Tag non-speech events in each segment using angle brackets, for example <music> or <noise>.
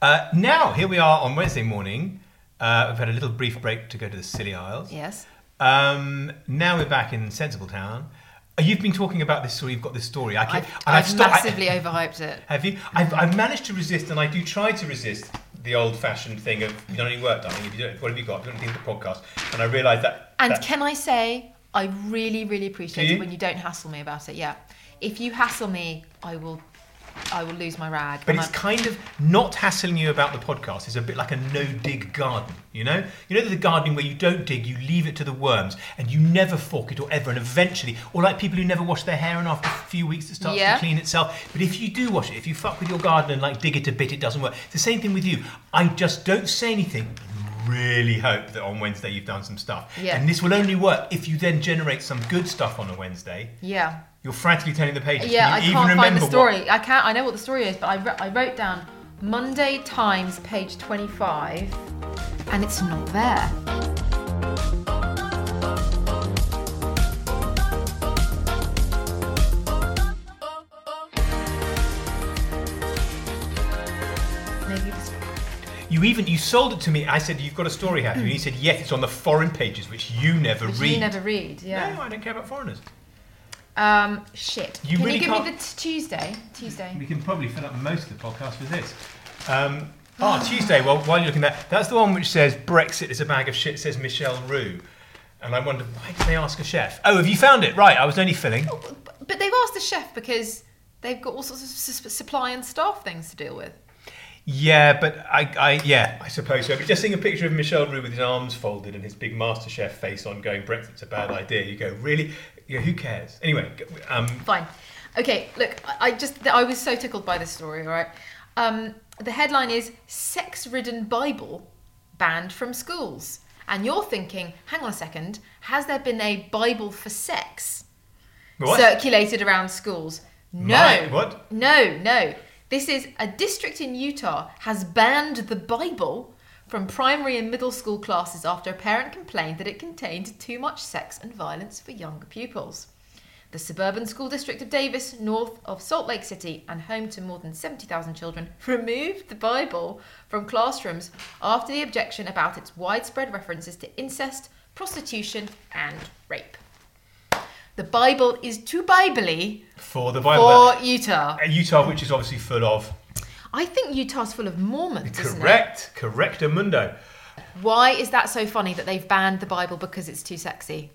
Uh, now, here we are on Wednesday morning. Uh, we've had a little brief break to go to the Scilly Isles. Yes. Um, now we're back in Sensible Town. Uh, You've been talking about this story. You've got this story. I I've, I've stopped- I- massively overhyped it. have you? I've, I've managed to resist, and I do try to resist the old-fashioned thing of "You done any work, darling? If you don't, what have you got? You anything for the podcast?" And I realised that. And that- can I say, I really, really appreciate Do you? it when you don't hassle me about it. Yeah. If you hassle me, I will, I will lose my rag. But it's I- kind of not hassling you about the podcast. It's a bit like a no-dig garden, you know. You know the gardening where you don't dig, you leave it to the worms, and you never fork it or ever, and eventually, or like people who never wash their hair, and after a few weeks it starts Yeah. to clean itself. But if you do wash it, if you fuck with your garden and like dig it a bit, it doesn't work. It's the same thing with you. I just don't say anything. Really hope that on Wednesday you've done some stuff, Yeah. and this will only work if you then generate some good stuff on a Wednesday. yeah. You're frantically turning the pages. Yeah, Can I even can't find the what- story. I can't. I know what the story is, but I, wr- I wrote down Monday Times, page twenty-five, and it's not there. You even you sold it to me. I said you've got a story, have you? And you said yes. It's on the foreign pages, which you never which read. you never read. Yeah. No, I don't care about foreigners. Um. Shit. You Can really you give me can't- the t- Tuesday? Tuesday. We can probably fill up most of the podcast with this. Um, oh, <gasps> Tuesday. Well, while you're looking at that, that's the one which says Brexit is a bag of shit. Says Michel Roux. And I wonder why did they ask a chef? Oh, have you found it? Right, I was only filling. But they've asked the chef because they've got all sorts of s- s- supply and staff things to deal with. Yeah, but I, I, yeah, I suppose so. But just seeing a picture of Michel Roux with his arms folded and his big MasterChef face on, going Brexit's a bad idea. You go, really? Yeah, who cares? Anyway, um, Fine. Okay, look, I just I was so tickled by this story. All right, um, the headline is "Sex-ridden Bible banned from schools," and you're thinking, hang on a second, has there been a Bible for sex what? circulated around schools? No. My- what? No, no. This is a district in Utah has banned the Bible from primary and middle school classes after a parent complained that it contained too much sex and violence for younger pupils. The suburban school district of Davis, north of Salt Lake City and home to more than 70,000 children, removed the Bible from classrooms after the objection about its widespread references to incest, prostitution, and rape. The Bible is too biblically for the Bible. for Utah. Uh, Utah, which is obviously full of I think Utah's full of Mormons, isn't it? correct, correct, mundo. Why is that so funny that they've banned the Bible because it's too sexy?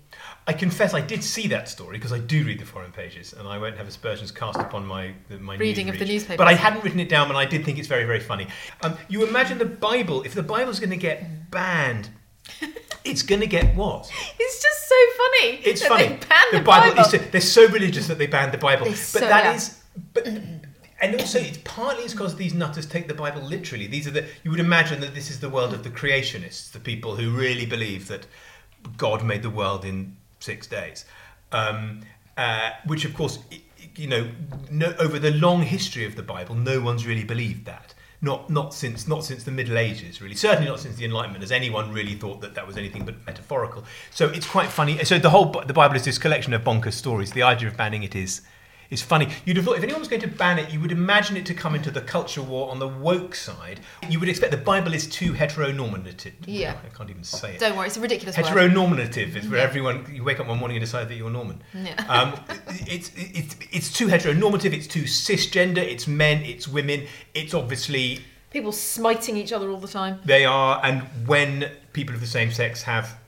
I confess I did see that story because I do read the foreign pages, and I won't have aspersions cast upon my my Reading of the newspaper. But I hadn't written it down, and I did think it's very very funny. Um, you imagine the Bible if the Bible's going to get banned, <laughs> it's going to get what? It's just so funny. It's funny. They banned the, Bible. is so, they're so religious that they banned the Bible, They're but so- that is. But and also, it's partly it's because these nutters take the Bible literally. These are the you would imagine that this is the world of the creationists, the people who really believe that God made the world in six days. Um, uh, which, of course, you know, no, over the long history of the Bible, no one's really believed that. Not not since not since the Middle Ages, really. Certainly not since the Enlightenment has anyone really thought that that was anything but metaphorical. So it's quite funny. So the whole the Bible is this collection of bonkers stories. The idea of banning it is is funny. You'd have thought if anyone was going to ban it, you would imagine it to come into the culture war on the woke side. You would expect the Bible is too heteronormative. Yeah. I can't even say it. Don't worry, it's a ridiculous word. Heteronormative is where everyone you wake up one morning and decide that you're Norman. Yeah. Um, it's it's it's too heteronormative. It's too cisgender. It's men. It's women. It's obviously People smiting each other all the time. they are. And when people of the same sex have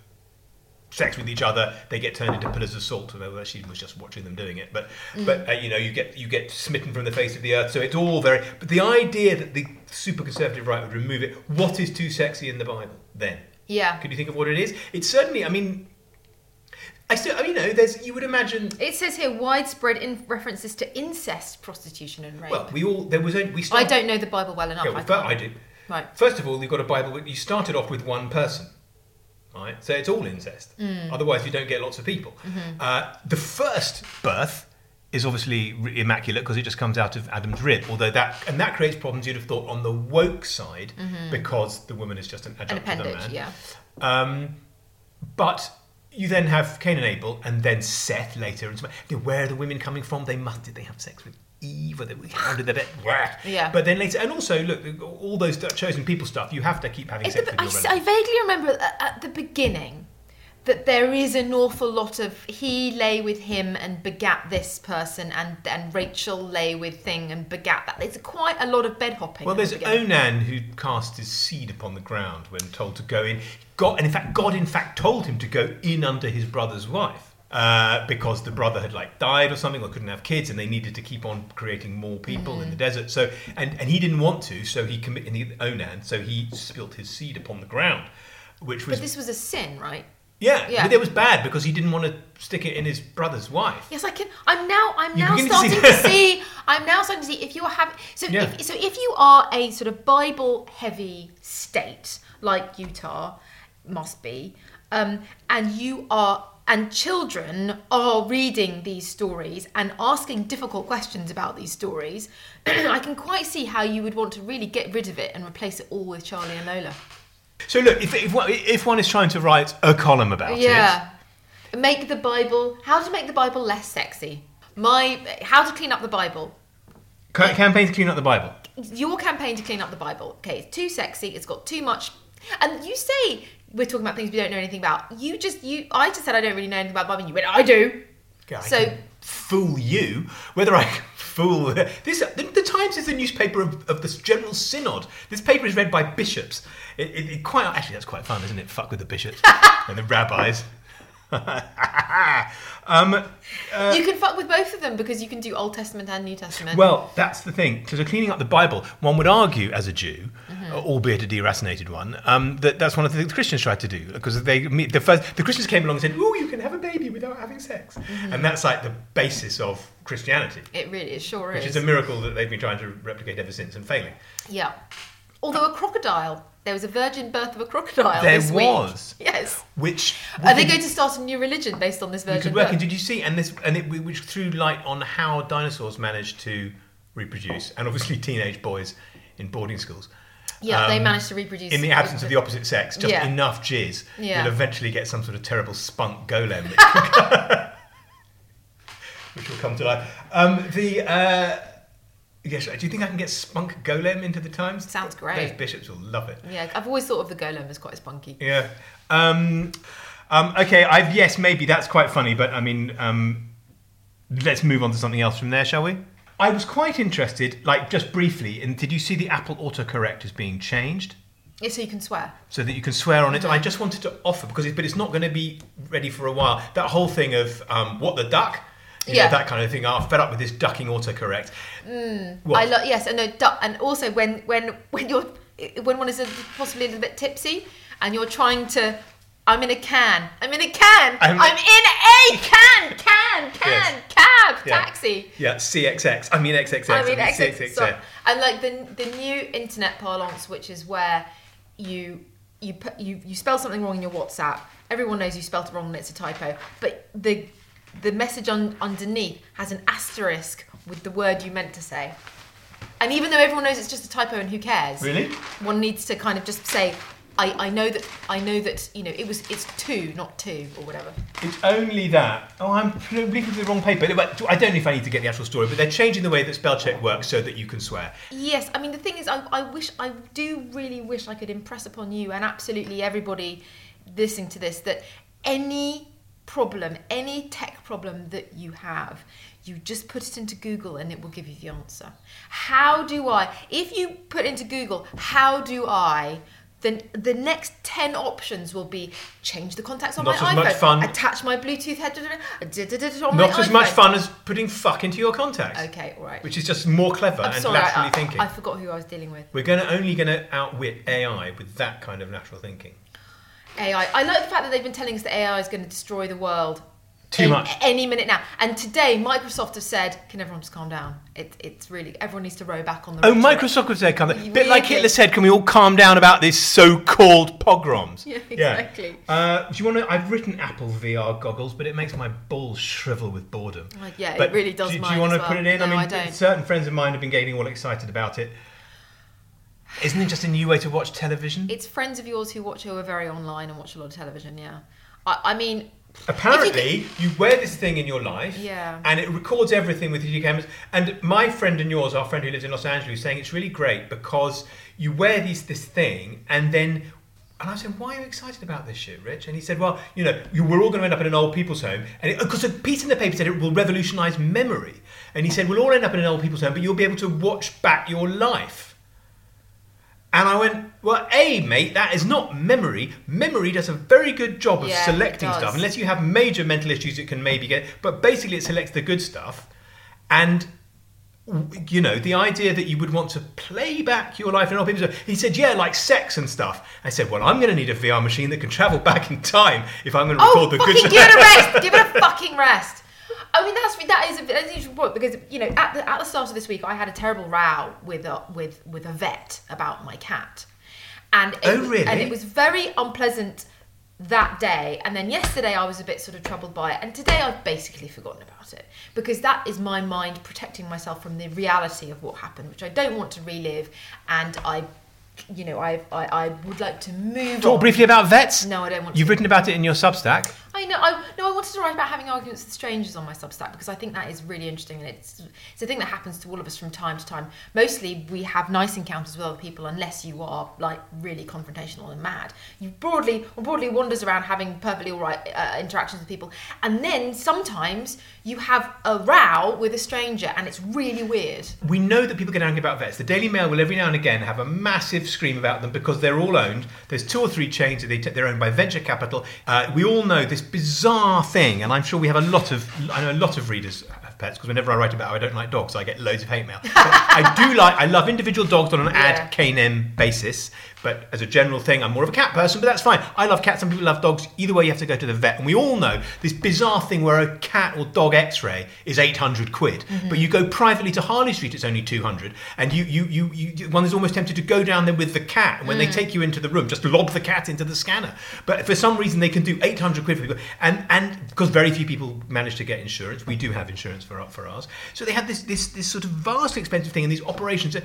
sex with each other, they get turned into pillars of salt. Although she was just watching them doing it, but but uh, you know you get you get smitten from the face of the earth. So it's all very. But the idea that the super conservative right would remove it. What is too sexy in the Bible then? Yeah. Could you think of what it is? It's certainly. I mean, I still. I mean, you know, there's. You would imagine. It says here widespread in references to incest, prostitution, and rape. Well, we all. There was. Only, we I don't know the Bible well enough. Okay, well, I, I do. Right. First of all, you've got a Bible. You started off with one person, right? So it's all incest. Mm. Otherwise, you don't get lots of people. Mm-hmm. Uh, the first birth is obviously immaculate because it just comes out of Adam's rib. Although that and that creates problems. You'd have thought on the woke side because the woman is just an An adjunct to the appendage, man. Mm-hmm. yeah. Um, but you then have Cain and Abel, and then Seth later. And so, where are the women coming from? They must. Did they have sex with Eve, or the, how did that work? Yeah. But then later, and also look, all those chosen people stuff, you have to keep having At sex the- with I, your s- relatives. I vaguely remember at the beginning that there is an awful lot of he lay with him and begat this person, and and Rachel lay with thing and begat that. There's quite a lot of bed hopping. Well, there's. Onan who cast his seed upon the ground when told to go in. God, and in fact, God in fact told him to go in under his brother's wife uh, because the brother had like died or something or couldn't have kids, and they needed to keep on creating more people in the desert. So, and and he didn't want to, so he committed Onan, so he spilt his seed upon the ground, which was But this was a sin, right? Yeah, yeah. but it was bad because he didn't want to stick it in his brother's wife. Yes, I can. I'm now. I'm You now begin to see- starting to see. I'm now starting to see if you are having. So, Yeah. if, so if you are a sort of Bible-heavy state like Utah must be, um, and you are, and children are reading these stories and asking difficult questions about these stories, <clears throat> I can quite see how you would want to really get rid of it and replace it all with Charlie and Lola. So look, if if one, if one is trying to write a column about it, Yeah. Make the Bible. How to make the Bible less sexy. My how to clean up the Bible. ca- campaign to clean up the Bible. Your campaign to clean up the Bible. Okay, it's too sexy. It's got too much. And you say we're talking about things we don't know anything about. You just you. I just said I don't really know anything about the Bible. And you went, I do. I So- can fool you, whether I fool <laughs> this. The, the Times is the newspaper of, of the General Synod. This paper is read by bishops. It, it, it quite actually that's quite fun, isn't it? Fuck with the bishops <laughs> and the rabbis. <laughs> um, you can fuck with both of them because you can do Old Testament and New Testament. well, that's the thing. So, cleaning up the Bible, one would argue, as a Jew, Mm-hmm. Uh, albeit a deracinated one, um, that that's one of the things Christians tried to do because they the first the Christians came along and said, "Oh, you can have a baby without having sex," Mm-hmm. and that's like the basis of Christianity. it really is sure Which is. Which is a miracle that they've been trying to replicate ever since and failing. yeah. Although a crocodile, there was a virgin birth of a crocodile. There this week. was. Yes. Which Are they going to start a new religion based on this virgin could work. birth? And did you see? And this and it which threw light on how dinosaurs managed to reproduce, and obviously teenage boys in boarding schools. Yeah, they Um, managed to reproduce In the absence of the opposite sex, just Yeah. enough jizz, Yeah. you'll eventually get some sort of terrible spunk golem, <laughs> which, will come to life. Um, the uh, yes, do you think I can get spunk golem into the Times? Sounds great. Those bishops will love it. Yeah, I've always thought of the golem as quite spunky. Yeah. Um, um, okay. I've yes, maybe that's quite funny, but I mean, um, let's move on to something else from there, shall we? I was quite interested, like just briefly, in did you see the Apple autocorrect is being changed Yeah, so you can swear. so that you can swear on it? And I just wanted to offer because, it, but it's not going to be ready for a while. That whole thing of um, what the duck. You know, Yeah. that kind of thing. I'm fed up with this ducking autocorrect. What? I lo- yes, and no, duck, and also when when when you're when one is a, possibly a little bit tipsy and you're trying to. I'm in a can. I'm in a can. I'm- I'm, in a can. Can. Can. Yes. Cab. Yeah. Taxi. Yeah, CXX. I mean XXX. I mean, mean XX. Sorry. And like the the new internet parlance, which is where you you put you you spell something wrong in your WhatsApp. Everyone knows you spelled it wrong and it's a typo. But the the message on underneath has an asterisk with the word you meant to say. And even though everyone knows it's just a typo and who cares, Really? one needs to kind of just say, I, I know that I know that you know it was it's two, not two or whatever. It's only that. Oh, I'm looking for the wrong paper. I don't know if I need to get the actual story, but they're changing the way that spell check works so that you can swear. Yes, I mean the thing is, I, I wish I do really wish I could impress upon you and absolutely everybody listening to this that any problem, any tech problem that you have, you just put it into Google and it will give you the answer. How do I? If you put into Google, how do I? Then the next ten options will be change the contacts on Not my as iPhone, much fun. attach my Bluetooth head on my Not as much iPhone. fun as putting fuck into your contacts. Okay, all right. Which is just more clever I'm and sorry, laterally I, thinking. I, I forgot who I was dealing with. We're to only going to outwit AI with that kind of natural thinking. AI. I like the fact that they've been telling us that AI is going to destroy the world. Too much. Any minute now. And today, Microsoft has said, can everyone just calm down? It, it's really, everyone needs to row back on the Oh. Microsoft was there, come Weirdly. bit like Hitler said. Can we all calm down about these so-called pogroms? Yeah, exactly. Uh, do you want to? I've written Apple VR goggles, but it makes my balls shrivel with boredom. Like, yeah, it But really does Do, do you want to put it in? I mean, I don't. certain friends of mine have been getting all excited about it. Isn't it just a new way to watch television? It's friends of yours who watch who are very online and watch a lot of television, yeah. I, I mean, Apparently, you, wear this thing in your life, Yeah. and it records everything with your cameras. And my friend and yours, our friend who lives in Los Angeles, saying it's really great because you wear these this thing, and then. And I was saying, why are you excited about this shit, Rich? And he said, well, you know, you, we're all going to end up in an old people's home. And because a piece in the paper said it will revolutionise memory. And he said, we'll all end up in an old people's home, but you'll be able to watch back your life. And I went, well, A, mate, that is not memory. Memory does a very good job of Yeah, selecting stuff, unless you have major mental issues it can maybe get. But basically, it selects the good stuff. And, you know, the idea that you would want to play back your life in old people's He said, yeah, like sex and stuff. I said, well, I'm going to need a VR machine that can travel <laughs> back in time if I'm going to oh, record Oh, the good give it a rest! <laughs> give it a fucking rest. I mean, that's that is a, that's an interesting point because you know at the at the start of this week I had a terrible row with a with with a vet about my cat, and it, Oh, really? And it was very unpleasant that day, and then yesterday I was a bit sort of troubled by it, and today I've basically forgotten about it because that is my mind protecting myself from the reality of what happened, which I don't want to relive, and I. You know, I, I I would like to move Talk on. briefly about vets. No, I don't want You've to. written about it in your Substack. I know. I, no, I wanted to write about having arguments with strangers on my Substack because I think that is really interesting and it's it's a thing that happens to all of us from time to time. Mostly, we have nice encounters with other people unless you are like really confrontational and mad. You broadly or broadly wanders around having perfectly all right uh, interactions with people, and then sometimes you have a row with a stranger and it's really weird. We know that people get angry about vets. The Daily Mail will every now and again have a massive scream about them because they're all owned. There's two or three chains that they t- they're owned by venture capital. Uh, we all know this bizarre thing, and I'm sure we have a lot of I know a lot of readers have pets because whenever I write about how I don't like dogs, I get loads of hate mail. But I do like I love individual dogs on an <laughs> Yeah. ad hominem basis. But as a general thing, I'm more of a cat person, but that's fine. I love cats, some people love dogs. Either way, you have to go to the vet. And we all know this bizarre thing where a cat or dog x ray is 800 quid. Mm-hmm. But you go privately to Harley Street, it's only 200. And you, you, you, you, one is almost tempted to go down there with the cat. And when they mm. take you into the room, just lob the cat into the scanner. But for some reason, they can do 800 quid for people. And, and because very few people manage to get insurance, we do have insurance for, for ours. So they have this, this, this sort of vastly expensive thing and these operations.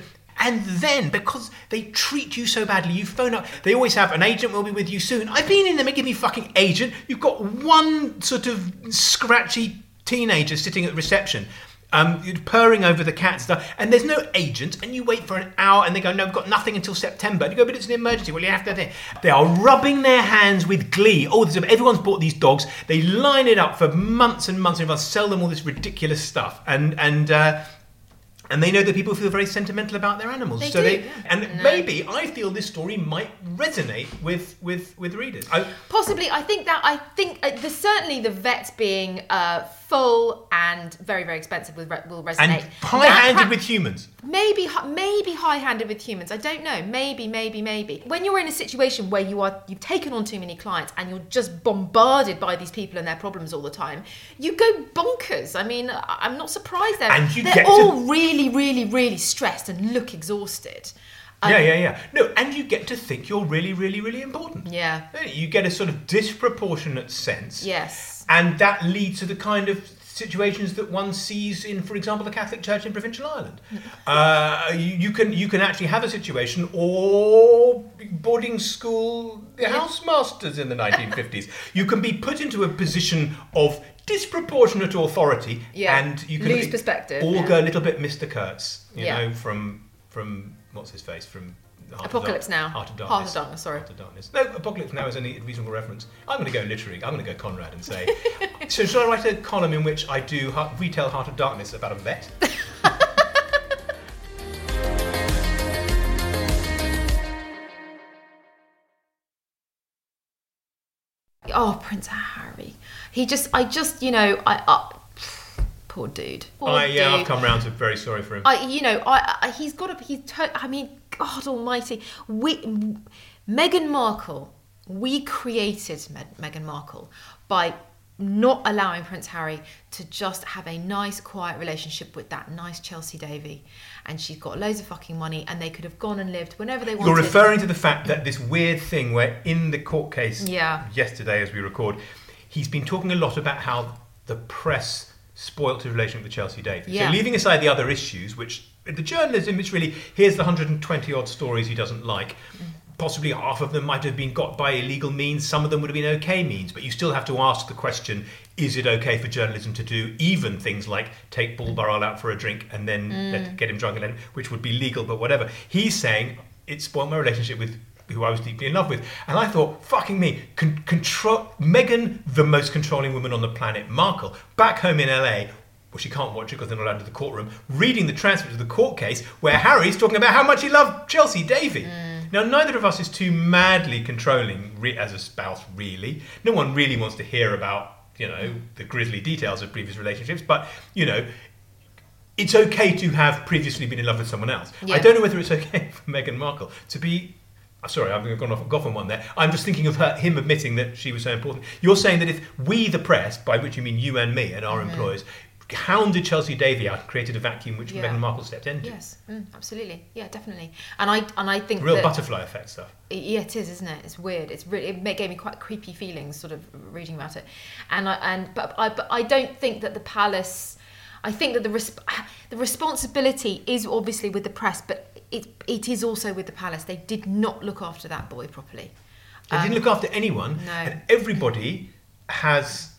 And then, because they treat you so badly, you phone up. They always have an agent will be with you soon. I've been in them give me fucking agent. You've got one sort of scratchy teenager sitting at reception, um, purring over the cat stuff, and there's no agent. And you wait for an hour, and they go, "No, we've got nothing until September." And you go, "But it's an emergency." Well, you have to. They are rubbing their hands with glee. Oh, everyone's bought these dogs. They line it up for months and months, and they'll sell them all this ridiculous stuff, and and. Uh, and they know that people feel very sentimental about their animals. They so do, they yeah. and No. maybe I feel this story might resonate with with with readers. I, Possibly, I think that I think uh, the, certainly the vet being uh, full and very very expensive will, re- will resonate. and high-handed with humans. Maybe maybe high-handed with humans. I don't know. Maybe maybe maybe. When you're in a situation where you are you've taken on too many clients and you're just bombarded by these people and their problems all the time, you go bonkers. I mean, I'm not surprised. They're, And you they're get to- all really really really stressed and look exhausted. Um, yeah, yeah, yeah. No, and you get to think you're really, really, really important. Yeah. You get a sort of disproportionate sense. Yes. And that leads to the kind of situations that one sees in, for example, the Catholic Church in Provincial Ireland. Uh, you, you can you can actually have a situation, or boarding school housemasters in the 1950s. <laughs> You can be put into a position of disproportionate authority, Yeah. and you can Lose perspective, Or yeah. go a little bit Mr. Kurtz, you Yeah. know, from from what's his face from. Heart Apocalypse Dark- Now. Heart of Heart of Darkness. Darkness, sorry. Heart of Darkness. No, Apocalypse Now is any reasonable reference. I'm going to go literary. I'm going to go Conrad and say. <laughs> so, shall I write a column in which I do heart, retell Heart of Darkness about a vet? <laughs> Oh, Prince Harry. He just, I just, you know, I, uh, poor dude. Poor I, yeah, dude. I've come round to very sorry for him. I, you know, I, I he's got a, he's, to, I mean, God Almighty, we, Meghan Markle, we created Meg, Meghan Markle by not allowing Prince Harry to just have a nice, quiet relationship with that nice Chelsy Davy, and she's got loads of fucking money, and they could have gone and lived whenever they wanted. You're referring to the fact that this weird thing where in the court case Yeah. yesterday as we record, he's been talking a lot about how the press spoilt his relationship with Chelsy Davies. Yeah. So leaving aside the other issues, which the journalism is really here's the 120 odd stories he doesn't like. possibly half of them might have been got by illegal means. Some of them would have been okay means. But you still have to ask the question: Is it okay for journalism to do even things like take Burrell out for a drink and then mm. let, get him drunk and let him, which would be legal, but whatever. He's saying it spoiled my relationship with who I was deeply in love with. And I thought, fucking me, con- control Meghan, the most controlling woman on the planet, Markle, back home in LA. Well, she can't watch it because they're not allowed to the courtroom. Reading the transcript of the court case where Harry's talking about how much he loved Chelsy Davy. Mm. Now, neither of us is too madly controlling re- as a spouse, really. No one really wants to hear about, you know, the grisly details of previous relationships. But, you know, it's okay to have previously been in love with someone else. Yeah. I don't know whether it's okay <laughs> for Meghan Markle to be. Oh, Sorry, I've gone off, gone on one there. I'm just thinking of her, him admitting that she was so important. You're saying that if we, the press, by which you mean you and me and our Mm-hmm. employers, hounded Chelsy Davy out and created a vacuum which Yeah. Meghan Markle stepped into. Yes, mm, absolutely. Yeah, definitely. And I and I think Real that, butterfly effect stuff. Yeah, it is, isn't it? It's weird. It's really it gave me quite creepy feelings, sort of reading about it. And I and but I but I don't think that the palace. I think that the resp- the responsibility is obviously with the press, but it it is also with the palace. They did not look after that boy properly. They didn't look after anyone, Um, no. and everybody has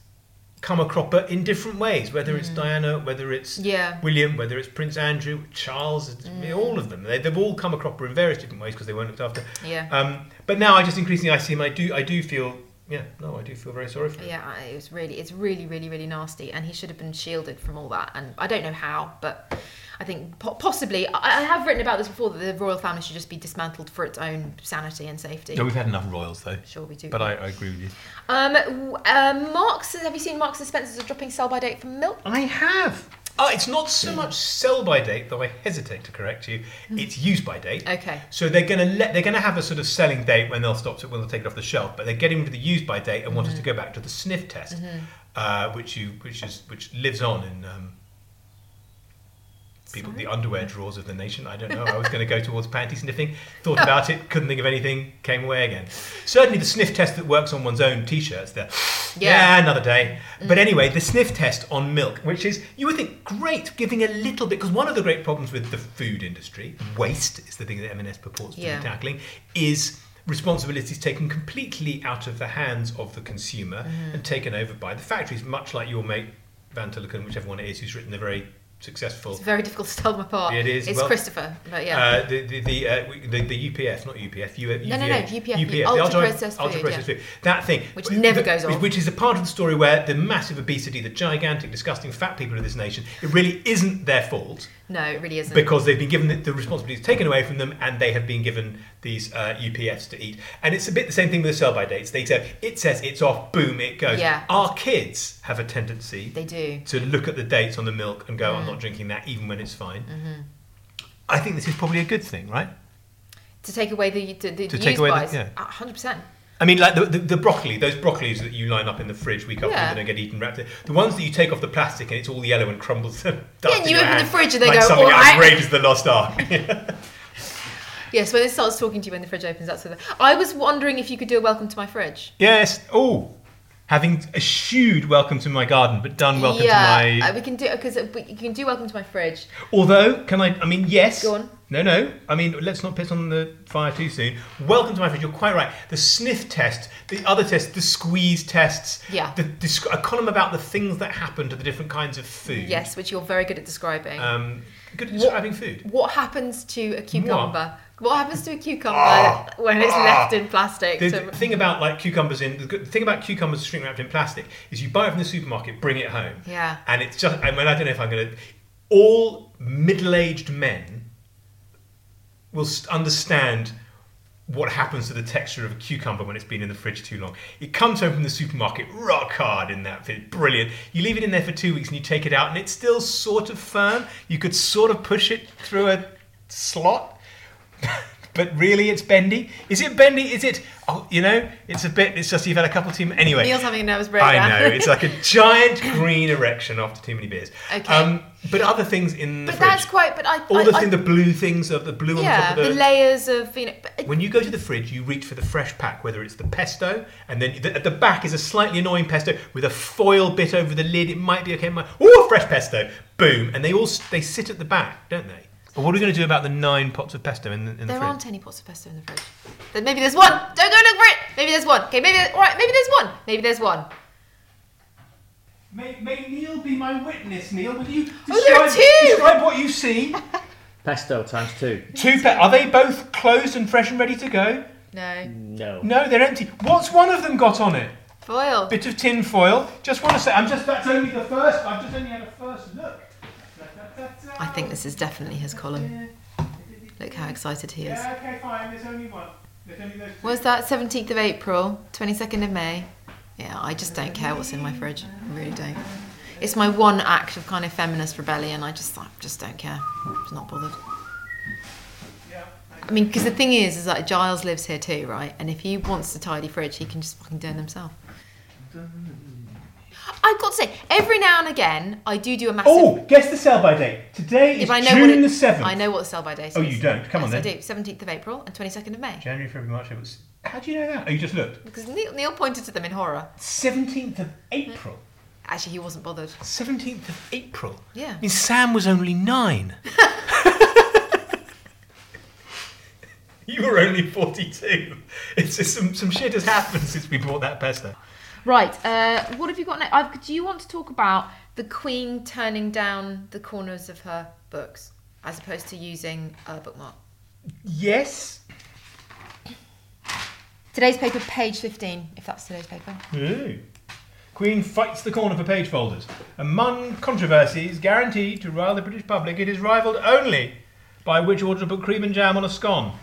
come a cropper in different ways. Whether it's Diana, whether it's Mm. Yeah. Mm. William, whether it's Prince Andrew, Charles, it's- all of them. They, they've all come a cropper in various different ways because they weren't looked after. Yeah. Um, but now I just increasingly I see him. I do. I do feel. Yeah. No, I do feel very sorry for him. Yeah, was really, it's really, really, really nasty, and he should have been shielded from all that. And I don't know how, but I think po- possibly I, I have written about this before that the royal family should just be dismantled for its own sanity and safety. No, we've had enough royals though. Sure, we do. But I, I agree with you. Um, w- um, Marks, have you seen Marks and Spencer's are dropping sell by date for milk? I have. Oh, it's not so much sell by date, though I hesitate to correct you. It's use by date. Hmm. Okay. So they're going to let they're going to have a sort of selling date when they'll stop it when they'll take it off the shelf, but they're getting rid of the use by date and want us to Mm-hmm. go back to the sniff test, uh, which you which is which lives on in um, people the underwear drawers of the nation. I don't know. I was going to go towards panty sniffing. Thought oh. about it, couldn't think of anything. Came away again. Certainly the sniff test that works on one's own t-shirts. There. Yeah. Yeah, another day. Mm. But anyway, the sniff test on milk, which is, you would think, great, giving a little bit, because one of the great problems with the food industry, waste is the thing that M&S purports to Yeah. be tackling, is responsibilities taken completely out of the hands of the consumer mm-hmm. and taken over by the factories, much like your mate Van Tulleken, whichever one it is, who's written the very successful It's very difficult to tell them apart. It is, It's well- Christopher, but yeah. uh, the the the, uh, the the UPF, not UPF. U, No, no, no, UPF, UPF, the ultra ultra processed food, ultra processed yeah. food. That thing, Which never the- goes off. Which is a part of the story where the massive obesity, the gigantic, disgusting fat people of this nation, it really isn't their fault no, it really isn't. because they've been given the, the responsibilities taken away from them, and they have been given these uh, UPFs to eat. And it's a bit the same thing with the sell-by dates. They say it says it's off, boom, it goes. Yeah. Our kids have a tendency they do. to look at the dates on the milk and go, Mm. "I'm not drinking that," even when it's fine. Mm-hmm. I think this is probably a good thing, right? To take away the, the, the To take away the- yeah. 100%. I mean, like the, the, the broccoli, those broccolis that you line up in the fridge week after Yeah. week and don't get eaten wrapped. The ones that you take off the plastic and it's all yellow and crumbles. <laughs> dust Yeah, and you open the fridge and they like go, something "All right." outrageous, the lost ark. <laughs> Yes, when it starts talking to you when the fridge opens, that's what. I was wondering if you could do a welcome to my fridge. yes. Oh, having eschewed welcome to my garden, but done welcome yeah, to my. uh, we can do because you can do welcome to my fridge. Although, can I? I mean, yes. Go on. No, no. I mean, let's not piss on the fire too soon. Welcome to my fridge. You're quite right. The sniff test, the other test, the squeeze tests. Yeah. The, the, a column about the things that happen to the different kinds of food. Yes, which you're very good at describing. Um, good at describing food. what happens to a cucumber? What happens to a cucumber Ah. when it's Ah. left in plastic? The, to- thing about like cucumbers in the thing about cucumbers shrink wrapped in plastic is you buy it from the supermarket, bring it home, Yeah. and it's just. I mean, I don't know if I'm going to. All middle-aged men will understand what happens to the texture of a cucumber when it's been in the fridge too long. It comes home from the supermarket rock hard in that fit, brilliant. You leave it in there for two weeks and you take it out and it's still sort of firm. You could sort of push it through a slot. <laughs> But really, it's bendy. Is it bendy? Is it? Oh, you know, it's a bit. It's just you've had a couple too. Many. Anyway, Neil's having a nervous breakdown. I know it's like a <laughs> giant green erection after too many beers. Okay. Um, but other things in the but that's quite. But I. all I, the I- thing, the blue things of the blue on the top of the the. layers of you know. but- when you go to the fridge, you reach for the fresh pack, whether it's the pesto, and then the, at the back is a slightly annoying pesto with a foil bit over the lid. It might be okay. might- Oh, fresh pesto! Boom! And they all they sit at the back, don't they? But what are we going to do about the nine pots of pesto in the, in the There fridge? aren't any pots of pesto in the fridge. Then maybe there's one. Don't go look for it. Maybe there's one. Okay, maybe there's, all right. Maybe there's one. Maybe there's one. May, may Neil be my witness, Neil? Will you describe, Oh, there are two! describe what you see? <laughs> Pesto times two. Two pe- Are they both closed and fresh and ready to go? No No. No, they're empty. What's one of them got on it? foil. Bit of tin foil. Just want to say, I'm just. That's only the first. I've just only had a first look. I think this is definitely his column. Look how excited he is. Yeah, okay, fine. There's only one. There's only those. Was that 17th of April, 22nd of May? Yeah, I just don't care what's in my fridge. I really don't. It's my one act of kind of feminist rebellion. I just, I just don't care. I'm just not bothered. Yeah. I mean, because the thing is, is that Giles lives here too, right? And if he wants to tidy fridge, he can just fucking do it himself. I've got to say, every now and again, I do do a massive. Oh, guess the sell by date. Today If is I know June what it- the seventh. I know what the sell by date is. Oh, you don't? Come on yes, then. I do. 17th of April and 22nd of May. January, February, March, April. How do you know that? Oh, you just looked. Because Neil, Neil pointed to them in horror. 17th of April. Actually, he wasn't bothered. 17th of April. Yeah. I mean, Sam was only nine. <laughs> you were only 42. It's just some, some shit has happened since we bought that pesto. Right. Uh, what have you got next? I've, do you want to talk about the Queen turning down the corners of her books as opposed to using a bookmark? Yes. Today's paper, page 15, if that's today's paper. Ooh. Queen fights the corner for page folders. Among controversies guaranteed to rile the British public, it is rivalled only by which order to put cream and jam on a scone.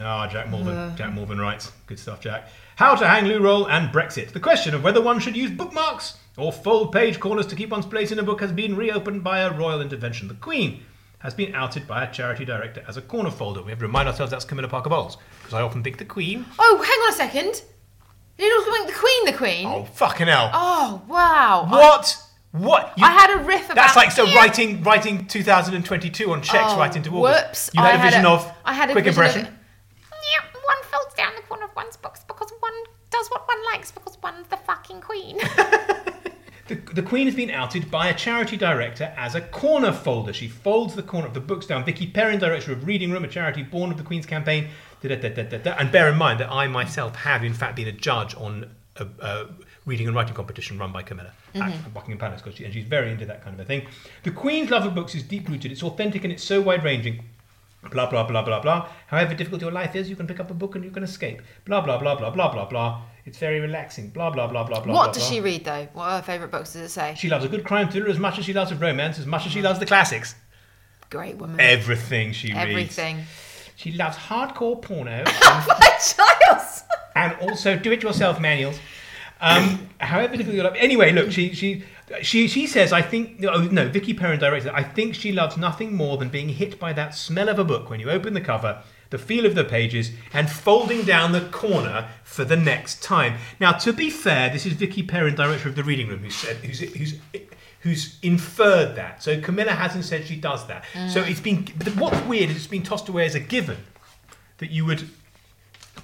Ah, Jack Malvern. Jack Malvern writes. Good stuff, Jack. How to hang loo roll and Brexit. The question of whether one should use bookmarks or fold page corners to keep one's place in a book has been reopened by a royal intervention. The Queen has been outed by a charity director as a corner folder. We have to remind ourselves that's Camilla Parker Bowles, because I often think the Queen. Oh, hang on a second. You're not calling the Queen the Queen? Oh, fucking hell. Oh, wow. What? What? You- I had a riff about. That's like so writing writing 2022 on checks Oh, right into August. Whoops. You had I a vision of I had a quick vision of- impression. Yeah, one folds down the corner of one's books because one does what one likes because one's the fucking queen. The, the Queen has been outed by a charity director as a corner folder. She folds the corner of the books down. Vicky Perrin, director of Reading Room, a charity born of the Queen's campaign. Da-da-da-da-da-da. And bear in mind that I myself have, in fact, been a judge on a, a reading and writing competition run by Camilla at mm-hmm. Buckingham Palace, 'cause she- and she's very into that kind of a thing. The Queen's love of books is deep rooted. It's authentic and it's so wide ranging. Blah blah blah blah blah. However difficult your life is, you can pick up a book and you can escape. Blah blah blah blah blah blah blah. It's very relaxing. Blah blah blah blah blah. What blah, does blah. she read though? What are her favourite books does it say? She loves a good crime thriller as much as she loves a romance, as much as she loves the classics. Great woman. Everything she reads. Everything. She loves hardcore porno <laughs> My Giles! and also do-it-yourself manuals. Um, however difficult your life. Anyway, look, she she she she says, I think. Oh no, Vicky Perrin directed. It. I think she loves nothing more than being hit by that smell of a book when you open the cover, the feel of the pages, and folding down the corner for the next time. Now, to be fair, this is Vicky Perrin, director of the Reading Room, who said who's who's. Who's inferred that? So Camilla hasn't said she does that. Mm. So it's been. What's weird is it's been tossed away as a given that you would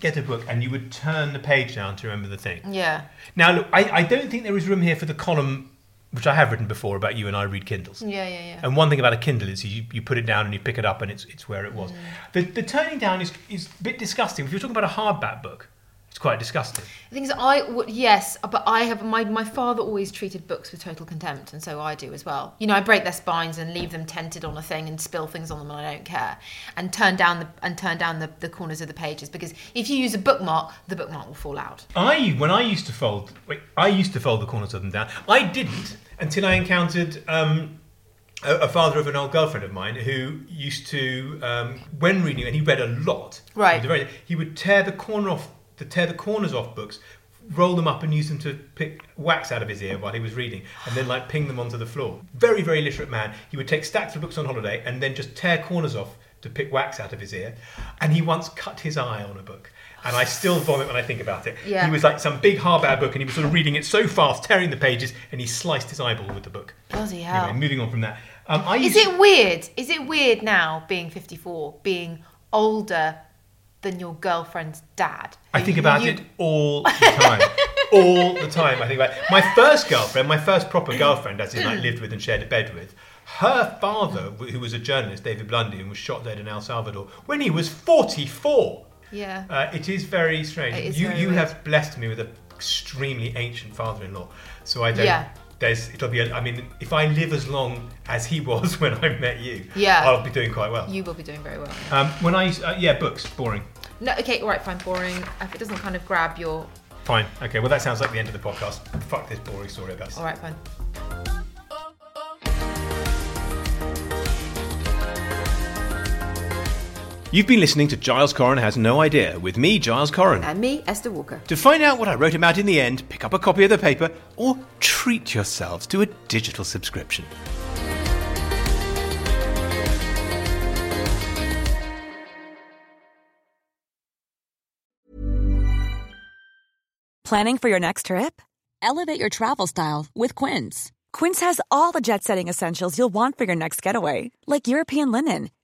get a book and you would turn the page down to remember the thing. Yeah. Now, look, I, I don't think there is room here for the column, which I have written before about you and I read Kindles. Yeah, yeah, yeah. And one thing about a Kindle is you, you put it down and you pick it up and it's, it's where it was. Mm. The, the turning down is, is a bit disgusting. If you're talking about a hardback book, it's quite disgusting. The thing is, I would yes, but I have my my father always treated books with total contempt, and so I do as well. You know, I break their spines and leave them tented on a thing and spill things on them, and I don't care. And turn down the and turn down the, the corners of the pages because if you use a bookmark, the bookmark will fall out. I when I used to fold, wait, I used to fold the corners of them down. I didn't until I encountered um, a, a father of an old girlfriend of mine who used to, um, when reading, and he read a lot. Right. He, very- he would tear the corner off, to tear the corners off books. Roll them up and use them to pick wax out of his ear while he was reading, and then like ping them onto the floor. Very, very literate man. He would take stacks of books on holiday and then just tear corners off to pick wax out of his ear. And he once cut his eye on a book, and I still vomit when I think about it. Yeah. He was like some big hardback book, and he was sort of reading it so fast, tearing the pages, and he sliced his eyeball with the book. Bloody hell! Anyway, moving on from that. Um, I Is it weird? Is it weird now being 54, being older than your girlfriend's dad? I think about you- it all the time. <laughs> all the time. I think about it. my first girlfriend, my first proper girlfriend, as in like lived with and shared a bed with. Her father, who was a journalist, David Blundy, and was shot dead in El Salvador when he was 44. Yeah. Uh, it is very strange. It is you very you weird. have blessed me with an extremely ancient father-in-law, so I don't. Yeah. There's, it'll be. A, I mean, if I live as long as he was <laughs> when I met you, Yeah. I'll be doing quite well. You will be doing very well. Um, when I, uh, yeah, books, boring. No, okay, all right, fine, boring. If it doesn't kind of grab your. Fine. Okay. Well, that sounds like the end of the podcast. Fuck this boring story about. All right, fine. You've been listening to Giles Coren has no idea with me, Giles Coren. And me, Esther Walker. To find out what I wrote about in the end, pick up a copy of the paper or treat yourselves to a digital subscription. Planning for your next trip? Elevate your travel style with Quince. Quince has all the jet setting essentials you'll want for your next getaway, like European linen,